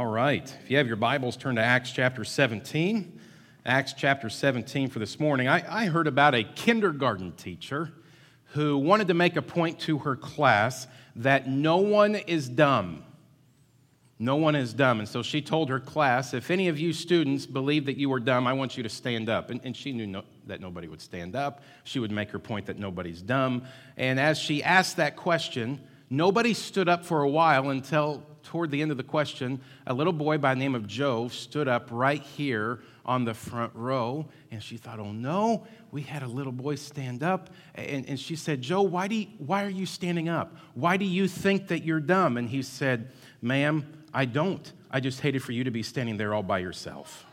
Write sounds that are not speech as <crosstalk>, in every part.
All right. If you have your Bibles, turn to Acts chapter 17. Acts chapter 17 for this morning. I, I, heard about a kindergarten teacher who wanted to make a point to her class that no one is dumb. No one is dumb. And so she told her class if any of you students believe that you are dumb, I want you to stand up. And, and she knew no, that nobody would stand up. She would make her point that nobody's dumb. And as she asked that question, nobody stood up for a while until toward the end of the question, a little boy by the name of Joe stood up right here on the front row. And she thought, oh no, we had a little boy stand up. And, and she said, Joe, why, do you, why are you standing up? Why do you think that you're dumb? And he said, ma'am, I don't. I just hated for you to be standing there all by yourself.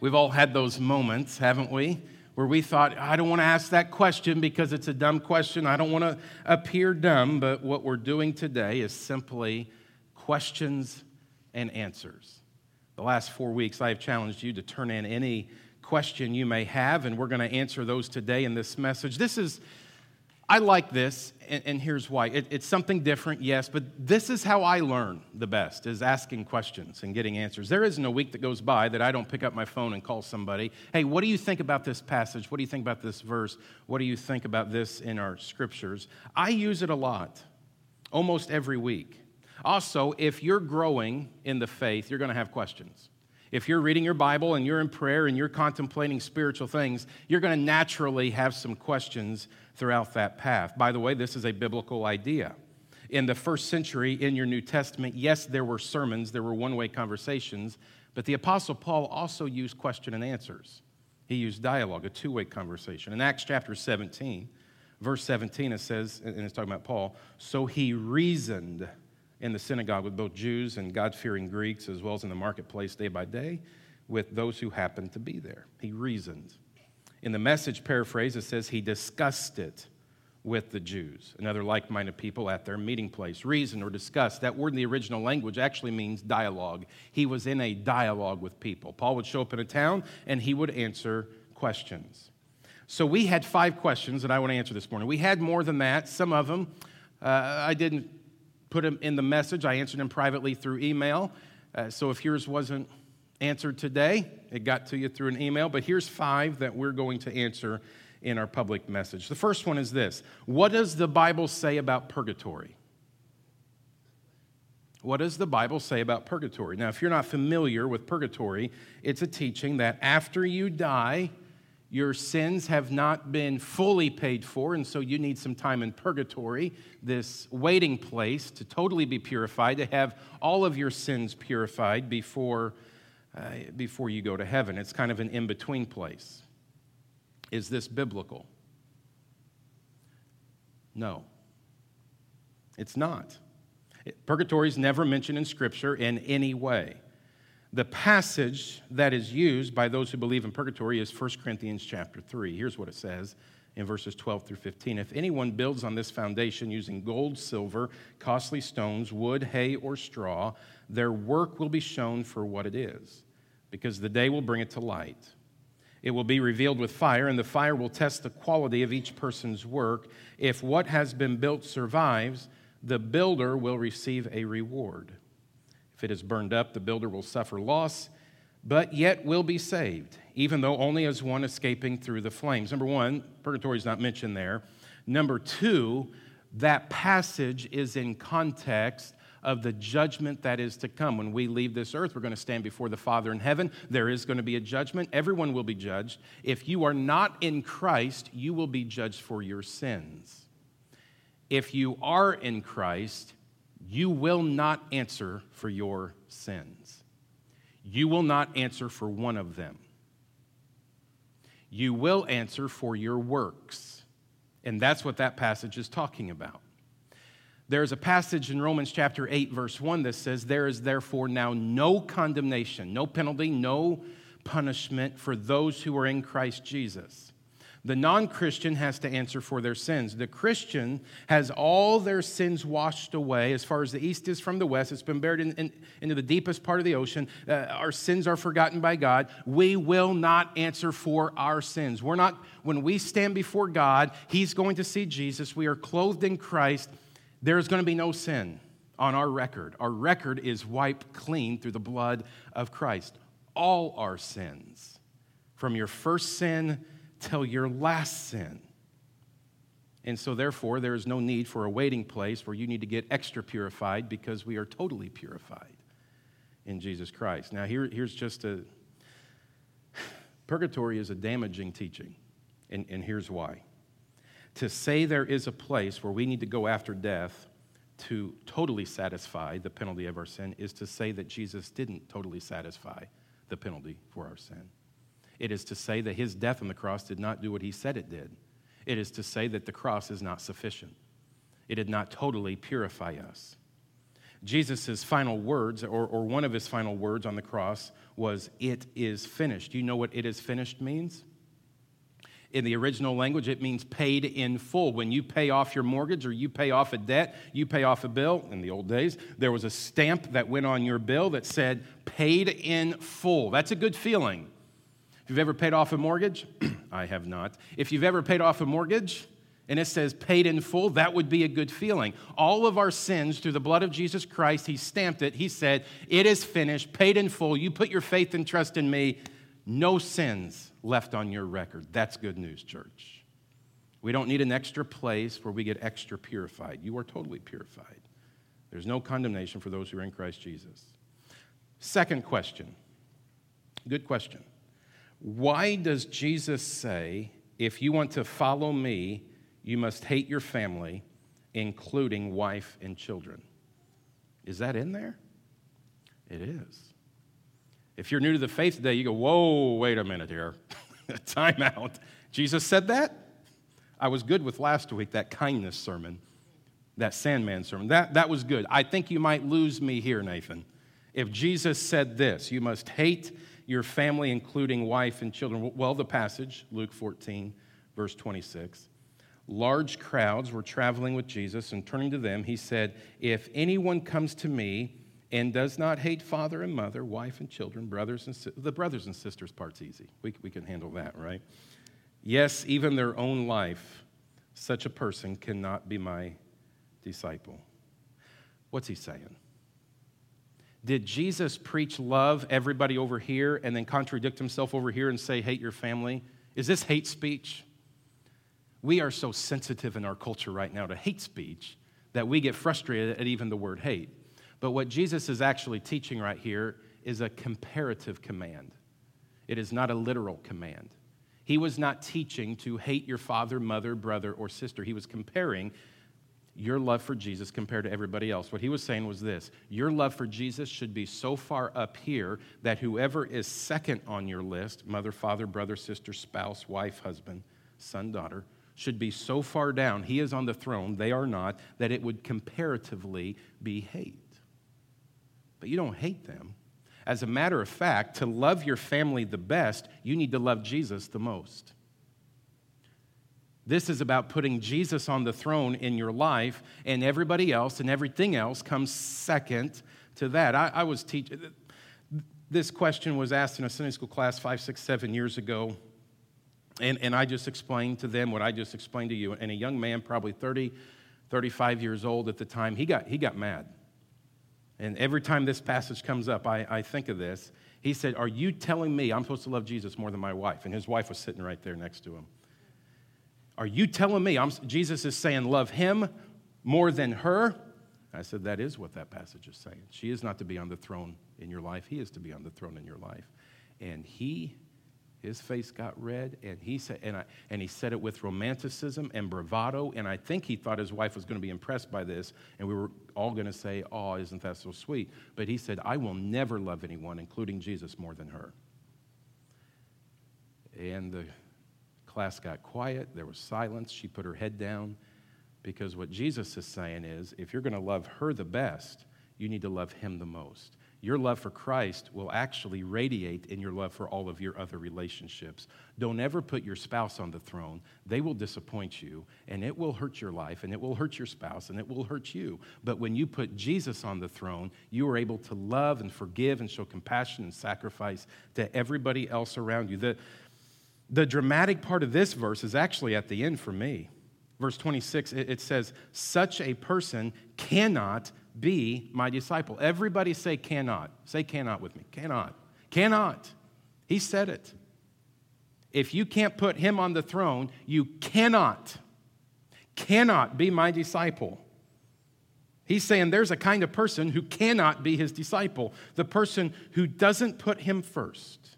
We've all had those moments, haven't we? Where we thought, I don't want to ask that question because it's a dumb question. I don't want to appear dumb. But what we're doing today is simply questions and answers. The last four weeks, I have challenged you to turn in any question you may have, and we're going to answer those today in this message. This is I like this, and, and here's why. It, it's something different, yes, but this is how I learn the best, is asking questions and getting answers. There isn't a week that goes by that I don't pick up my phone and call somebody, hey, what do you think about this passage? What do you think about this verse? What do you think about this in our scriptures? I use it a lot, almost every week. Also, if you're growing in the faith, you're going to have questions. If you're reading your Bible and you're in prayer and you're contemplating spiritual things, you're going to naturally have some questions throughout that path. By the way, this is a biblical idea. In the first century in your New Testament, yes, there were sermons, there were one way conversations, but the Apostle Paul also used question and answers. He used dialogue, a two way conversation. In Acts chapter 17, verse 17, it says, and it's talking about Paul, so he reasoned in the synagogue with both Jews and God fearing Greeks, as well as in the marketplace day by day with those who happened to be there. He reasoned. In the message paraphrase, it says he discussed it with the Jews and other like minded people at their meeting place. Reason or discuss, that word in the original language actually means dialogue. He was in a dialogue with people. Paul would show up in a town and he would answer questions. So we had five questions that I want to answer this morning. We had more than that. Some of them uh, I didn't put them in the message, I answered them privately through email. Uh, so if yours wasn't answered today. It got to you through an email, but here's five that we're going to answer in our public message. The first one is this What does the Bible say about purgatory? What does the Bible say about purgatory? Now, if you're not familiar with purgatory, it's a teaching that after you die, your sins have not been fully paid for, and so you need some time in purgatory, this waiting place to totally be purified, to have all of your sins purified before uh, before you go to heaven. It's kind of an in between place. Is this biblical? No, it's not. Purgatory is never mentioned in Scripture in any way. The passage that is used by those who believe in purgatory is 1 Corinthians chapter 3. Here's what it says in verses 12 through 15. If anyone builds on this foundation using gold, silver, costly stones, wood, hay, or straw, their work will be shown for what it is because the day will bring it to light. It will be revealed with fire, and the fire will test the quality of each person's work. If what has been built survives, the builder will receive a reward. If it is burned up, the builder will suffer loss, but yet will be saved, even though only as one escaping through the flames. Number one, purgatory is not mentioned there. Number two, that passage is in context of the judgment that is to come. When we leave this earth, we're going to stand before the Father in heaven. There is going to be a judgment. Everyone will be judged. If you are not in Christ, you will be judged for your sins. If you are in Christ, you will not answer for your sins. You will not answer for one of them. You will answer for your works. And that's what that passage is talking about. There's a passage in Romans chapter 8, verse 1 that says, There is therefore now no condemnation, no penalty, no punishment for those who are in Christ Jesus. The non Christian has to answer for their sins. The Christian has all their sins washed away as far as the east is from the west. It's been buried in, in, into the deepest part of the ocean. Uh, our sins are forgotten by God. We will not answer for our sins. We're not, when we stand before God, He's going to see Jesus. We are clothed in Christ there is going to be no sin. on our record. Our record is wiped clean through the blood of Christ. All our sins, from your first sin till your last sin. And so, therefore, there is no need for a waiting place where you need to get extra purified because we are totally purified in Jesus Christ. Now, here, here's just a <sighs> purgatory is a damaging teaching, and, and here's why. To say there is a place where we need to go after death to totally satisfy the penalty of our sin is to say that Jesus didn't totally satisfy the penalty for our sin. It is to say that his death on the cross did not do what he said it did. It is to say that the cross is not sufficient. It did not totally purify us. Jesus' final words, or, or one of his final words on the cross, was, It is finished. Do you know what it is finished means? In the original language, it means paid in full. When you pay off your mortgage or you pay off a debt, you pay off a bill. In the old days, there was a stamp that went on your bill that said paid in full. That's a good feeling. If you've ever paid off a mortgage, <clears throat> I have not. If you've ever paid off a mortgage, and it says paid in full, that would be a good feeling. All of our sins through the blood of Jesus Christ, He stamped it. He said, It is finished, paid in full. You put your faith and trust in me, no sins left on your record. That's good news, church. We don't need an extra place where we get extra purified. You are totally purified. There's no condemnation for those who are in Christ Jesus. Second question. Good question. Why does Jesus say, if you want to follow me, you must hate your family, including wife and children? Is that in there? It is. If you're new to the faith today, you go, whoa, wait a minute here. <laughs> Time out. Jesus said that? I was good with last week, that kindness sermon, that Sandman sermon. That, that was good. I think you might lose me here, Nathan. If Jesus said this, you must hate your family, including wife and children. Well, the passage, Luke 14, verse 26. Large crowds were traveling with Jesus, and turning to them, he said, If anyone comes to me and does not hate father and mother, wife and children, brothers and the brothers and sisters part's easy. We, we can handle that, right? Yes, even their own life, such a person cannot be my disciple. What's he saying? Did Jesus preach love everybody over here and then contradict himself over here and say hate your family? Is this hate speech? We are so sensitive in our culture right now to hate speech that we get frustrated at even the word hate. But what Jesus is actually teaching right here is a comparative command, it is not a literal command. He was not teaching to hate your father, mother, brother, or sister. He was comparing your love for Jesus compared to everybody else. What he was saying was this your love for Jesus should be so far up here that whoever is second on your list mother, father, brother, sister, spouse, wife, husband, son, daughter should be so far down, he is on the throne, they are not, that it would comparatively be hate but you don't hate them. As a matter of fact, to love your family the best, you need to love Jesus the most. This is about putting Jesus on the throne in your life, and everybody else and everything else comes second to that. I, I was teaching, this question was asked in a Sunday school class five, six, seven years ago, and, and I just explained to them what I just explained to you. And a young man, probably 30, 35 years old at the time, he got, he got mad. And every time this passage comes up, I, I think of this. He said, Are you telling me I'm supposed to love Jesus more than my wife? And his wife was sitting right there next to him. Are you telling me I'm, Jesus is saying, Love him more than her? I said, That is what that passage is saying. She is not to be on the throne in your life, he is to be on the throne in your life. And he his face got red, and he said, and, I, and he said it with romanticism and bravado. And I think he thought his wife was going to be impressed by this, and we were all going to say, "Oh, isn't that so sweet?" But he said, "I will never love anyone, including Jesus, more than her." And the class got quiet. There was silence. She put her head down, because what Jesus is saying is, if you're going to love her the best, you need to love him the most your love for Christ will actually radiate in your love for all of your other relationships. Don't ever put your spouse on the throne. They will disappoint you, and it will hurt your life, and it will hurt your spouse, and it will hurt you. But when you put Jesus on the throne, you are able to love and forgive and show compassion and sacrifice to everybody else around you. The, the dramatic part of this verse is actually at the end for me. Verse 26, it, it says, Such a person cannot be my disciple. Everybody say cannot. Say cannot with me. Cannot. Cannot. He said it. If you can't put him on the throne, you cannot, cannot be my disciple. He's saying there's a kind of person who cannot be his disciple, the person who doesn't put him first.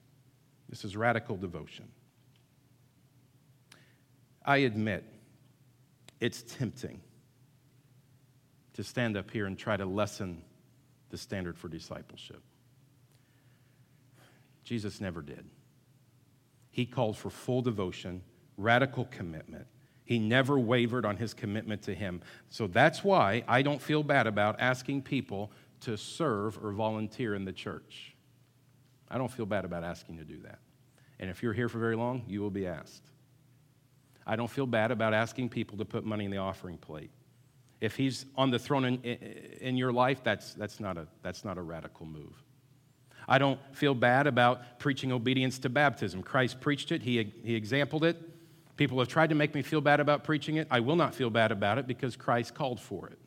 This is radical devotion. I admit it's tempting to stand up here and try to lessen the standard for discipleship. Jesus never did. He called for full devotion, radical commitment. He never wavered on his commitment to him. So that's why I don't feel bad about asking people to serve or volunteer in the church. I don't feel bad about asking to do that. And if you're here for very long, you will be asked. I don't feel bad about asking people to put money in the offering plate. If he's on the throne in, in your life, that's, that's, not a, that's not a radical move. I don't feel bad about preaching obedience to baptism. Christ preached it, he, he exampled it. People have tried to make me feel bad about preaching it. I will not feel bad about it because Christ called for it.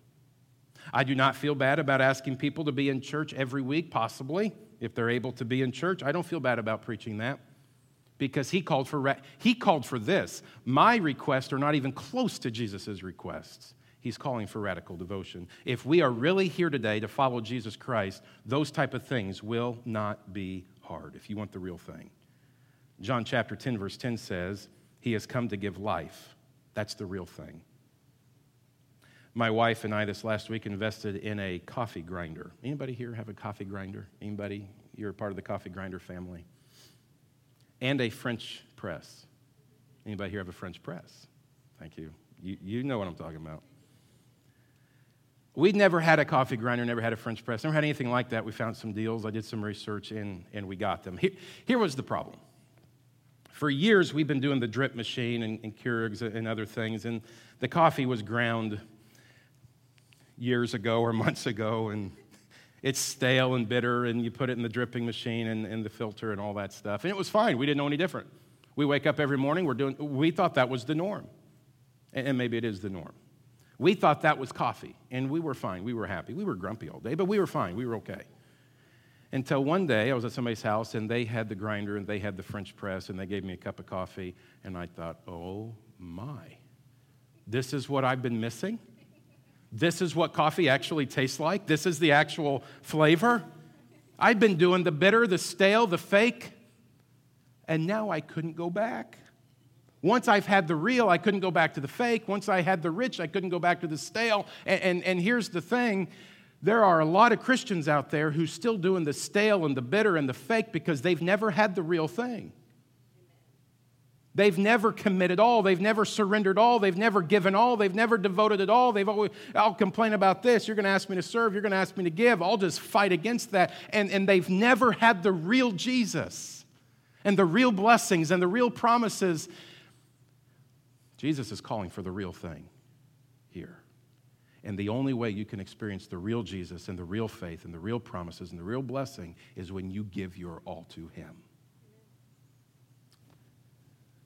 I do not feel bad about asking people to be in church every week, possibly, if they're able to be in church. I don't feel bad about preaching that because he called for, he called for this. My requests are not even close to Jesus' requests. He's calling for radical devotion. If we are really here today to follow Jesus Christ, those type of things will not be hard if you want the real thing. John chapter 10 verse 10 says, "He has come to give life." That's the real thing. My wife and I this last week invested in a coffee grinder. Anybody here have a coffee grinder? Anybody? You're part of the coffee grinder family and a French press. Anybody here have a French press? Thank you. You, you know what I'm talking about. We'd never had a coffee grinder, never had a French press, never had anything like that. We found some deals. I did some research and, and we got them. Here, here was the problem. For years, we've been doing the drip machine and, and Keurigs and other things, and the coffee was ground years ago or <laughs> months ago, and it's stale and bitter, and you put it in the dripping machine and, and the filter and all that stuff. And it was fine. We didn't know any different. We wake up every morning, we're doing, we thought that was the norm. And, and maybe it is the norm. We thought that was coffee, and we were fine. We were happy. We were grumpy all day, but we were fine. We were okay. Until one day, I was at somebody's house, and they had the grinder, and they had the French press, and they gave me a cup of coffee, and I thought, oh my, this is what I've been missing? This is what coffee actually tastes like. This is the actual flavor. I've been doing the bitter, the stale, the fake, and now I couldn't go back. Once I've had the real, I couldn't go back to the fake. Once I had the rich, I couldn't go back to the stale. And, and, and here's the thing there are a lot of Christians out there who still doing the stale and the bitter and the fake because they've never had the real thing. They've never committed all. They've never surrendered all. They've never given all. They've never devoted it all. They've always, I'll complain about this. You're going to ask me to serve. You're going to ask me to give. I'll just fight against that. And, and they've never had the real Jesus and the real blessings and the real promises. Jesus is calling for the real thing here. And the only way you can experience the real Jesus and the real faith and the real promises and the real blessing is when you give your all to Him.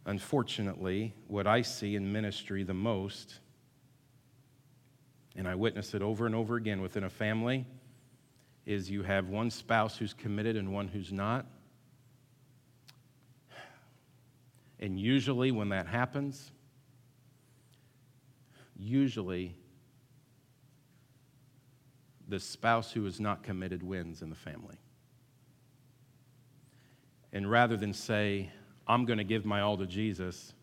Unfortunately, what I see in ministry the most, and I witness it over and over again within a family, is you have one spouse who's committed and one who's not. And usually, when that happens, usually the spouse who is not committed wins in the family. And rather than say, I'm going to give my all to Jesus.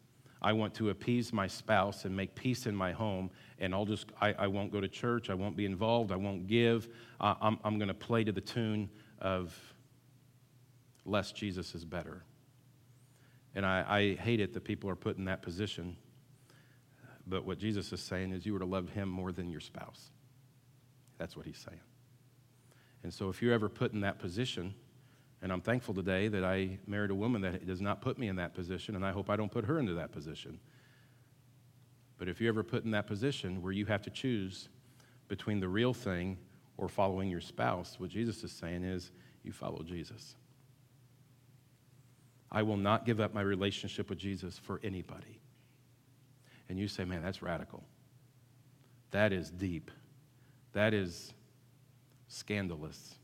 I want to appease my spouse and make peace in my home, and I'll just, I, I won't go to church. I won't be involved. I won't give. Uh, I'm, I'm going to play to the tune of less Jesus is better. And I, I hate it that people are put in that position. But what Jesus is saying is you were to love him more than your spouse. That's what he's saying. And so if you're ever put in that position, and I'm thankful today that I married a woman that does not put me in that position, and I hope I don't put her into that position. But if you're ever put in that position where you have to choose between the real thing or following your spouse, what Jesus is saying is you follow Jesus. I will not give up my relationship with Jesus for anybody. And you say, man, that's radical. That is deep. That is scandalous.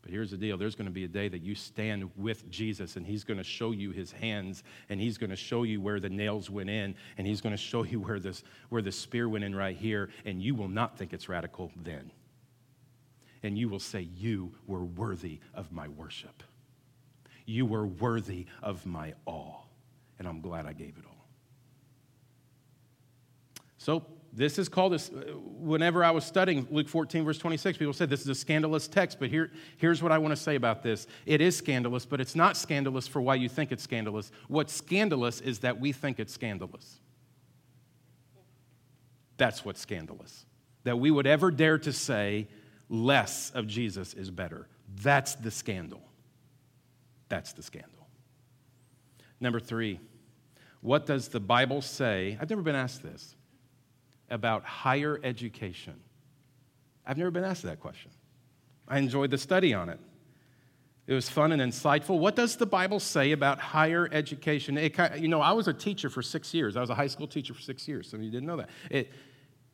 But here's the deal there's going to be a day that you stand with Jesus, and He's going to show you His hands, and He's going to show you where the nails went in, and He's going to show you where, this, where the spear went in right here, and you will not think it's radical then. And you will say, You were worthy of my worship. You were worthy of my all. And I'm glad I gave it all. So, this is called this. Whenever I was studying Luke 14, verse 26, people said this is a scandalous text, but here, here's what I want to say about this. It is scandalous, but it's not scandalous for why you think it's scandalous. What's scandalous is that we think it's scandalous. That's what's scandalous. That we would ever dare to say less of Jesus is better. That's the scandal. That's the scandal. Number three, what does the Bible say? I've never been asked this about higher education? I've never been asked that question. I enjoyed the study on it. It was fun and insightful. What does the Bible say about higher education? It, you know, I was a teacher for six years. I was a high school teacher for six years. Some of you didn't know that. It,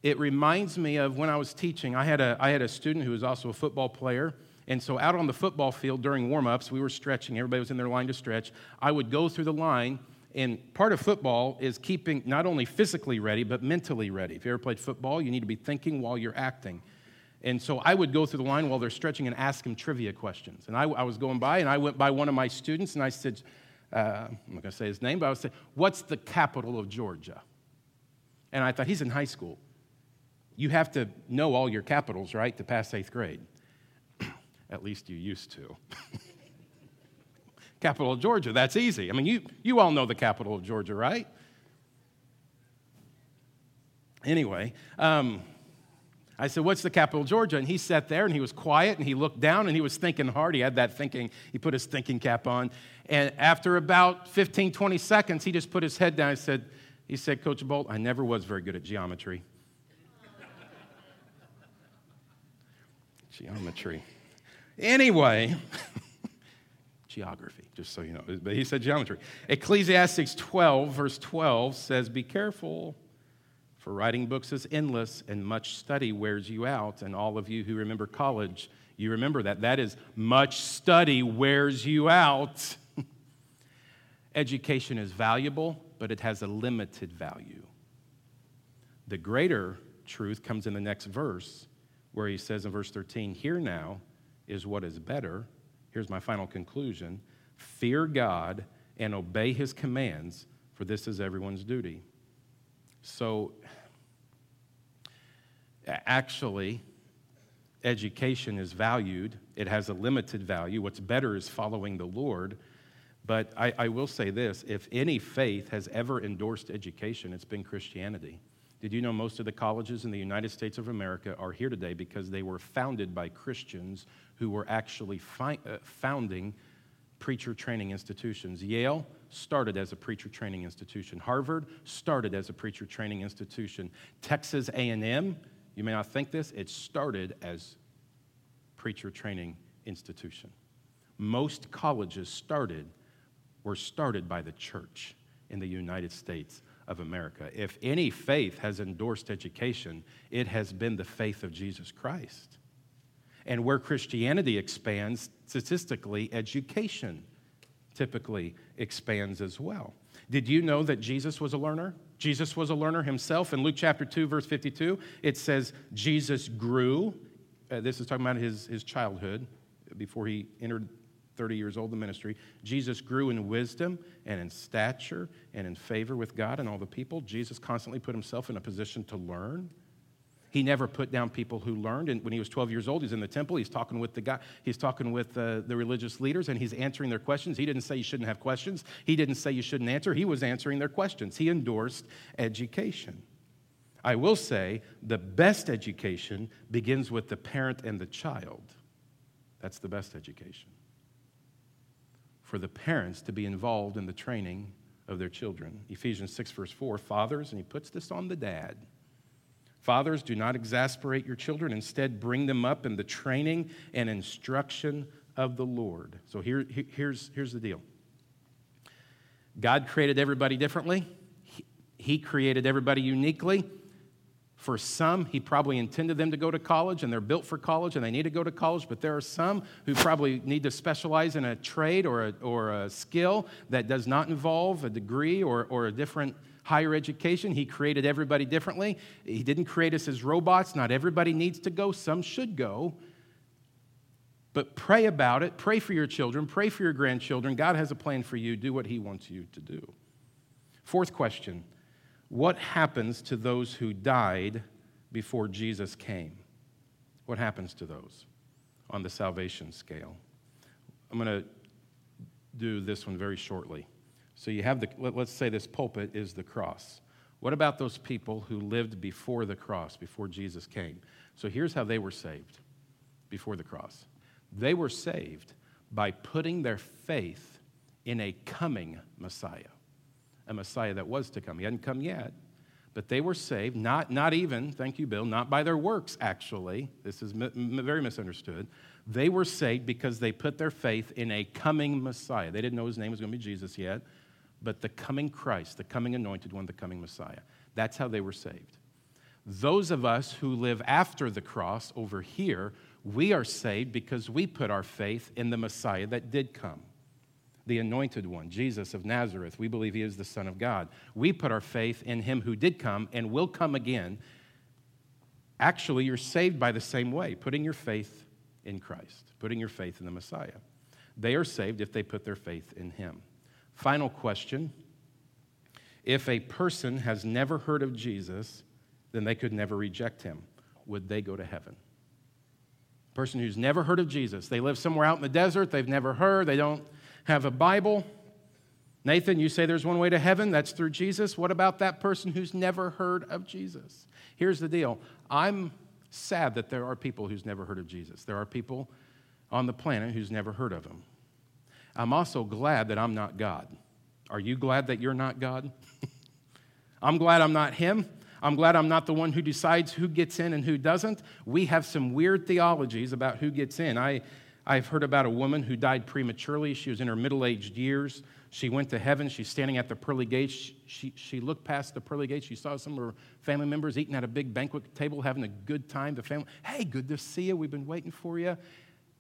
it reminds me of when I was teaching. I had, a, I had a student who was also a football player. And so, out on the football field during warm ups, we were stretching. Everybody was in their line to stretch. I would go through the line and part of football is keeping not only physically ready, but mentally ready. If you ever played football, you need to be thinking while you're acting. And so I would go through the line while they're stretching and ask them trivia questions. And I, I was going by, and I went by one of my students, and I said, uh, I'm not going to say his name, but I would say, What's the capital of Georgia? And I thought, He's in high school. You have to know all your capitals, right, to pass eighth grade. <clears throat> At least you used to. <laughs> capital of Georgia. That's easy. I mean, you, you all know the capital of Georgia, right? Anyway, um, I said, What's the capital of Georgia? And he sat there and he was quiet and he looked down and he was thinking hard. He had that thinking, he put his thinking cap on. And after about 15, 20 seconds, he just put his head down and said, he said, Coach Bolt, I never was very good at geometry. <laughs> geometry. Anyway, <laughs> geography, just so you know. But he said geometry. Ecclesiastes 12, verse 12 says, Be careful, for writing books is endless, and much study wears you out. And all of you who remember college, you remember that. That is, much study wears you out. <laughs> Education is valuable, but it has a limited value. The greater truth comes in the next verse, where he says in verse 13, Here now is what is better Here's my final conclusion fear God and obey his commands, for this is everyone's duty. So, actually, education is valued, it has a limited value. What's better is following the Lord. But I, I, will say this if any faith has ever endorsed education, it's been Christianity. Did you know most of the colleges in the United States of America are here today because they were founded by Christians who were actually fi- uh, founding preacher training institutions. Yale started as a preacher training institution. Harvard started as a preacher training institution. Texas A&M, you may not think this, it started as preacher training institution. Most colleges started were started by the church in the United States of America. If any faith has endorsed education, it has been the faith of Jesus Christ. And where Christianity expands, statistically, education typically expands as well. Did you know that Jesus was a learner? Jesus was a learner himself. In Luke chapter 2, verse 52, it says, Jesus grew. Uh, this is talking about his, his childhood before he entered 30 years old, the ministry. Jesus grew in wisdom and in stature and in favor with God and all the people. Jesus constantly put himself in a position to learn. He never put down people who learned. And when he was 12 years old, he's in the temple. He's talking with the guy. He's talking with uh, the religious leaders, and he's answering their questions. He didn't say you shouldn't have questions. He didn't say you shouldn't answer. He was answering their questions. He endorsed education. I will say the best education begins with the parent and the child. That's the best education. For the parents to be involved in the training of their children. Ephesians 6, verse 4 Fathers, and he puts this on the dad Fathers, do not exasperate your children. Instead, bring them up in the training and instruction of the Lord. So here, here's, here's the deal God created everybody differently, He created everybody uniquely. For some, he probably intended them to go to college and they're built for college and they need to go to college, but there are some who probably need to specialize in a trade or a, or a skill that does not involve a degree or, or a different higher education. He created everybody differently. He didn't create us as robots. Not everybody needs to go, some should go. But pray about it. Pray for your children. Pray for your grandchildren. God has a plan for you. Do what He wants you to do. Fourth question what happens to those who died before Jesus came? What happens to those on the salvation scale? I'm going to do this one very shortly. So you have the, let's say this pulpit is the cross. What about those people who lived before the cross, before Jesus came? So here's how they were saved before the cross they were saved by putting their faith in a coming Messiah a Messiah that was to come. He hadn't come yet, but they were saved, not, not even, thank you, Bill, not by their works, actually. This is m- very misunderstood. They were saved because they put their faith in a coming Messiah. They didn't know his name was going to be Jesus yet, but the coming Christ, the coming anointed one, the coming Messiah. That's how they were saved. Those of us who live after the cross over here, we are saved because we put our faith in the Messiah that did come the anointed one, Jesus of Nazareth. We believe he is the Son of God. We put our faith in him who did come and will come again. Actually, you're saved by the same way, putting your faith in Christ, putting your faith in the Messiah. They are saved if they put their faith in him. Final question If a person has never heard of Jesus, then they could never reject him. Would they go to heaven? person who's never heard of Jesus. They live somewhere out in the desert, they've never heard, they don't have a Bible. Nathan, you say there's one way to heaven, that's through Jesus. What about that person who's never heard of Jesus? Here's the deal I'm sad that there are people who's never heard of Jesus. There are people on the planet who's never heard of him. I'm also glad that I'm not God. Are you glad that you're not God? <laughs> I'm glad I'm not him. I'm glad I'm not the one who decides who gets in and who doesn't. We have some weird theologies about who gets in. I I've heard about a woman who died prematurely. She was in her middle aged years. She went to heaven. She's standing at the pearly gates. She, she looked past the pearly gates. She saw some of her family members eating at a big banquet table, having a good time. The family, hey, good to see you. We've been waiting for you.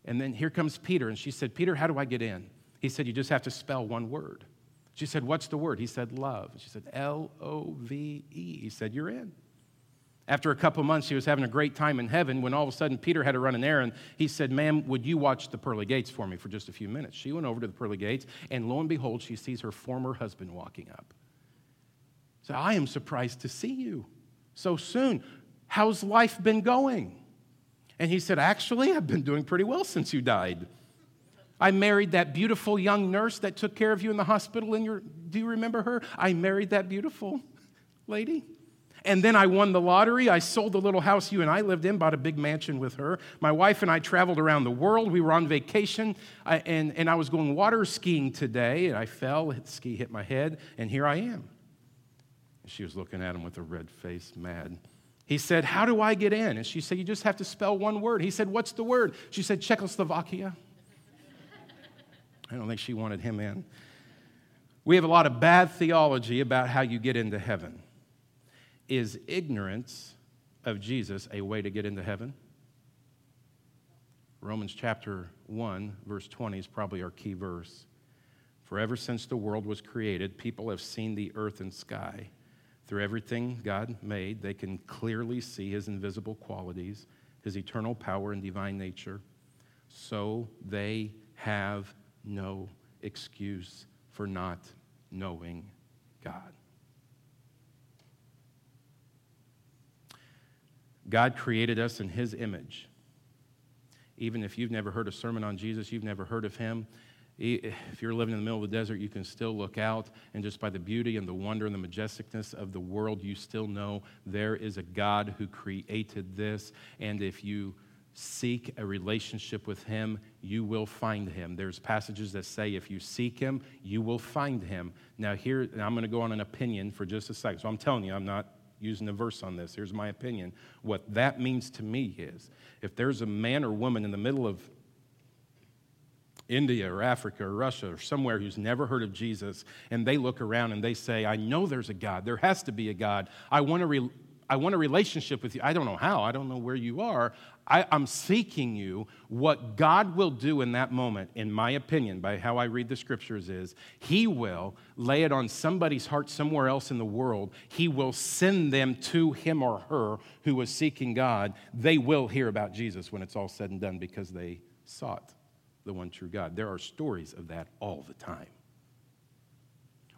And then here comes Peter. And she said, Peter, how do I get in? He said, You just have to spell one word. She said, What's the word? He said, Love. She said, L O V E. He said, You're in. After a couple months, she was having a great time in heaven when all of a sudden Peter had to run an errand. He said, Ma'am, would you watch the pearly gates for me for just a few minutes? She went over to the pearly gates, and lo and behold, she sees her former husband walking up. So I am surprised to see you so soon. How's life been going? And he said, Actually, I've been doing pretty well since you died. I married that beautiful young nurse that took care of you in the hospital. In your, do you remember her? I married that beautiful lady. And then I won the lottery. I sold the little house you and I lived in, bought a big mansion with her. My wife and I traveled around the world. We were on vacation, I, and, and I was going water skiing today, and I fell. The ski hit my head, and here I am. She was looking at him with a red face, mad. He said, How do I get in? And she said, You just have to spell one word. He said, What's the word? She said, Czechoslovakia. I don't think she wanted him in. We have a lot of bad theology about how you get into heaven. Is ignorance of Jesus a way to get into heaven? Romans chapter 1, verse 20 is probably our key verse. For ever since the world was created, people have seen the earth and sky. Through everything God made, they can clearly see his invisible qualities, his eternal power and divine nature. So they have no excuse for not knowing God. God created us in His image. Even if you've never heard a sermon on Jesus, you've never heard of Him, if you're living in the middle of the desert, you can still look out, and just by the beauty and the wonder and the majesticness of the world, you still know there is a God who created this. And if you seek a relationship with Him, you will find Him. There's passages that say if you seek Him, you will find Him. Now, here, I'm going to go on an opinion for just a second. So I'm telling you, I'm not using a verse on this. Here's my opinion. What that means to me is if there's a man or woman in the middle of India or Africa or Russia or somewhere who's never heard of Jesus, and they look around and they say, I know there's a God. There has to be a God. I want to, re- I want a relationship with you. I don't know how, I don't know where you are. I, am seeking you. What God will do in that moment, in my opinion, by how I read the scriptures, is He will lay it on somebody's heart somewhere else in the world. He will send them to him or her who was seeking God. They will hear about Jesus when it's all said and done because they sought the one true God. There are stories of that all the time.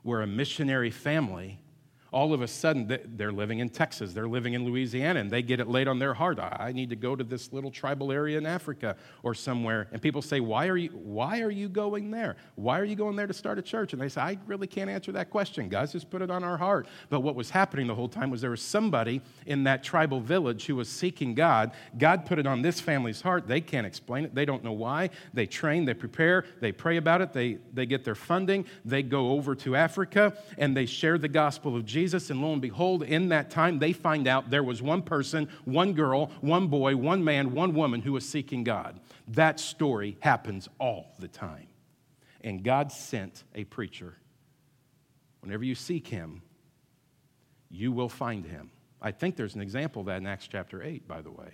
Where a missionary family all of a sudden they're living in Texas, they're living in Louisiana, and they get it laid on their heart. I need to go to this little tribal area in Africa or somewhere. And people say, Why are you, why are you going there? Why are you going there to start a church? And they say, I really can't answer that question. God's just put it on our heart. But what was happening the whole time was there was somebody in that tribal village who was seeking God. God put it on this family's heart. They can't explain it, they don't know why. They train, they prepare, they pray about it, they, they get their funding, they go over to Africa, and they share the gospel of Jesus Jesus, and lo and behold, in that time, they find out there was one person, one girl, one boy, one man, one woman who was seeking God. That story happens all the time. And God sent a preacher. Whenever you seek him, you will find him. I think there's an example of that in Acts chapter 8, by the way.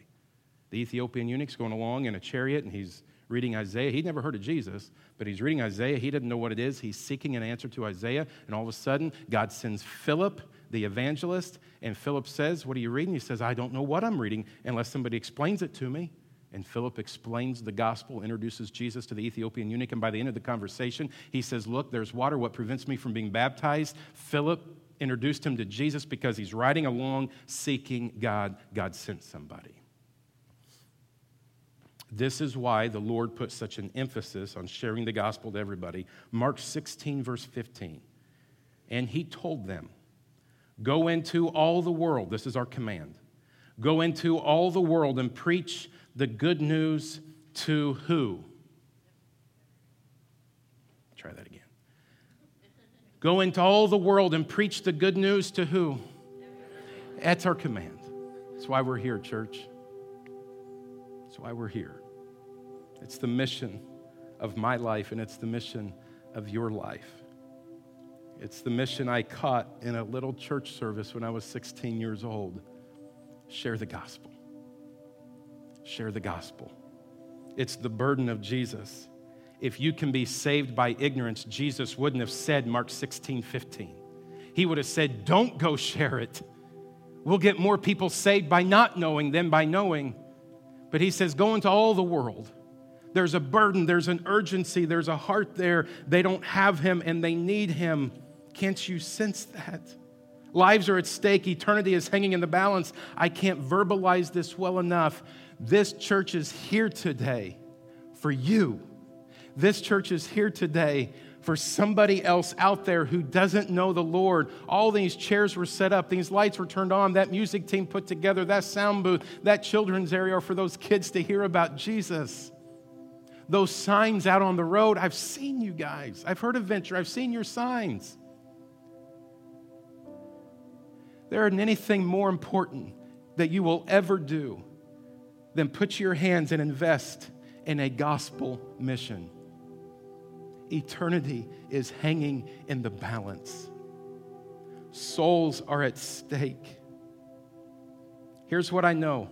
The Ethiopian eunuch's going along in a chariot, and he's reading Isaiah. He'd never heard of Jesus, but he's reading Isaiah. He doesn't know what it is. He's seeking an answer to Isaiah. And all of a sudden, God sends Philip, the evangelist. And Philip says, What are you reading? He says, I don't know what I'm reading unless somebody explains it to me. And Philip explains the gospel, introduces Jesus to the Ethiopian eunuch. And by the end of the conversation, he says, Look, there's water. What prevents me from being baptized? Philip introduced him to Jesus because he's riding along seeking God. God sent somebody. This is why the Lord put such an emphasis on sharing the gospel to everybody. Mark 16, verse 15. And he told them, Go into all the world. This is our command. Go into all the world and preach the good news to who? Try that again. Go into all the world and preach the good news to who? That's our command. That's why we're here, church. That's why we're here. It's the mission of my life, and it's the mission of your life. It's the mission I caught in a little church service when I was 16 years old. Share the gospel. Share the gospel. It's the burden of Jesus. If you can be saved by ignorance, Jesus wouldn't have said, Mark 16, 15. He would have said, Don't go share it. We'll get more people saved by not knowing than by knowing. But he says, Go into all the world. There's a burden, there's an urgency, there's a heart there. They don't have him and they need him. Can't you sense that? Lives are at stake, eternity is hanging in the balance. I can't verbalize this well enough. This church is here today for you. This church is here today for somebody else out there who doesn't know the Lord. All these chairs were set up, these lights were turned on, that music team put together, that sound booth, that children's area for those kids to hear about Jesus. Those signs out on the road, I've seen you guys. I've heard of Venture, I've seen your signs. There isn't anything more important that you will ever do than put your hands and invest in a gospel mission. Eternity is hanging in the balance, souls are at stake. Here's what I know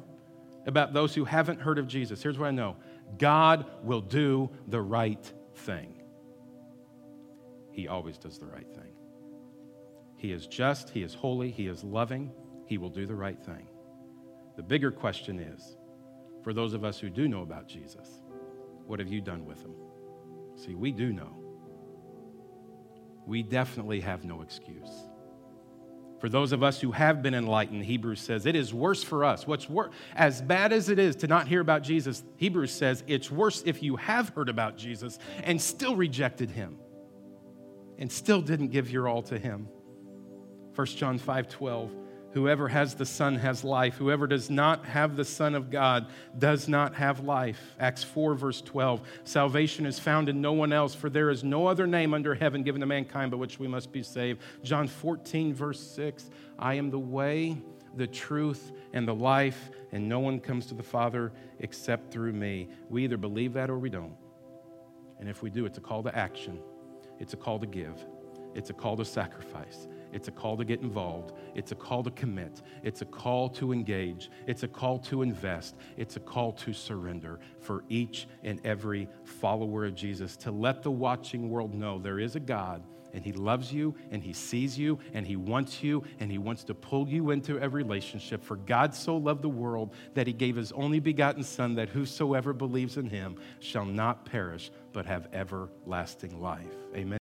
about those who haven't heard of Jesus. Here's what I know God will do the right thing. He always does the right thing. He is just, He is holy, He is loving, He will do the right thing. The bigger question is for those of us who do know about Jesus, what have you done with Him? See, we do know. We definitely have no excuse. For those of us who have been enlightened, Hebrews says it is worse for us. What's worse, as bad as it is to not hear about Jesus, Hebrews says it's worse if you have heard about Jesus and still rejected him and still didn't give your all to him. 1 John 5 12. Whoever has the Son has life. Whoever does not have the Son of God does not have life. Acts 4, verse 12. Salvation is found in no one else, for there is no other name under heaven given to mankind by which we must be saved. John 14, verse 6. I am the way, the truth, and the life, and no one comes to the Father except through me. We either believe that or we don't. And if we do, it's a call to action, it's a call to give, it's a call to sacrifice It's a call to get involved. It's a call to commit. It's a call to engage. It's a call to invest. It's a call to surrender for each and every follower of Jesus to let the watching world know there is a God and He loves you and He sees you and He wants you and He wants to pull you into a relationship. For God so loved the world that He gave His only begotten Son, that whosoever believes in Him shall not perish but have everlasting life. Amen.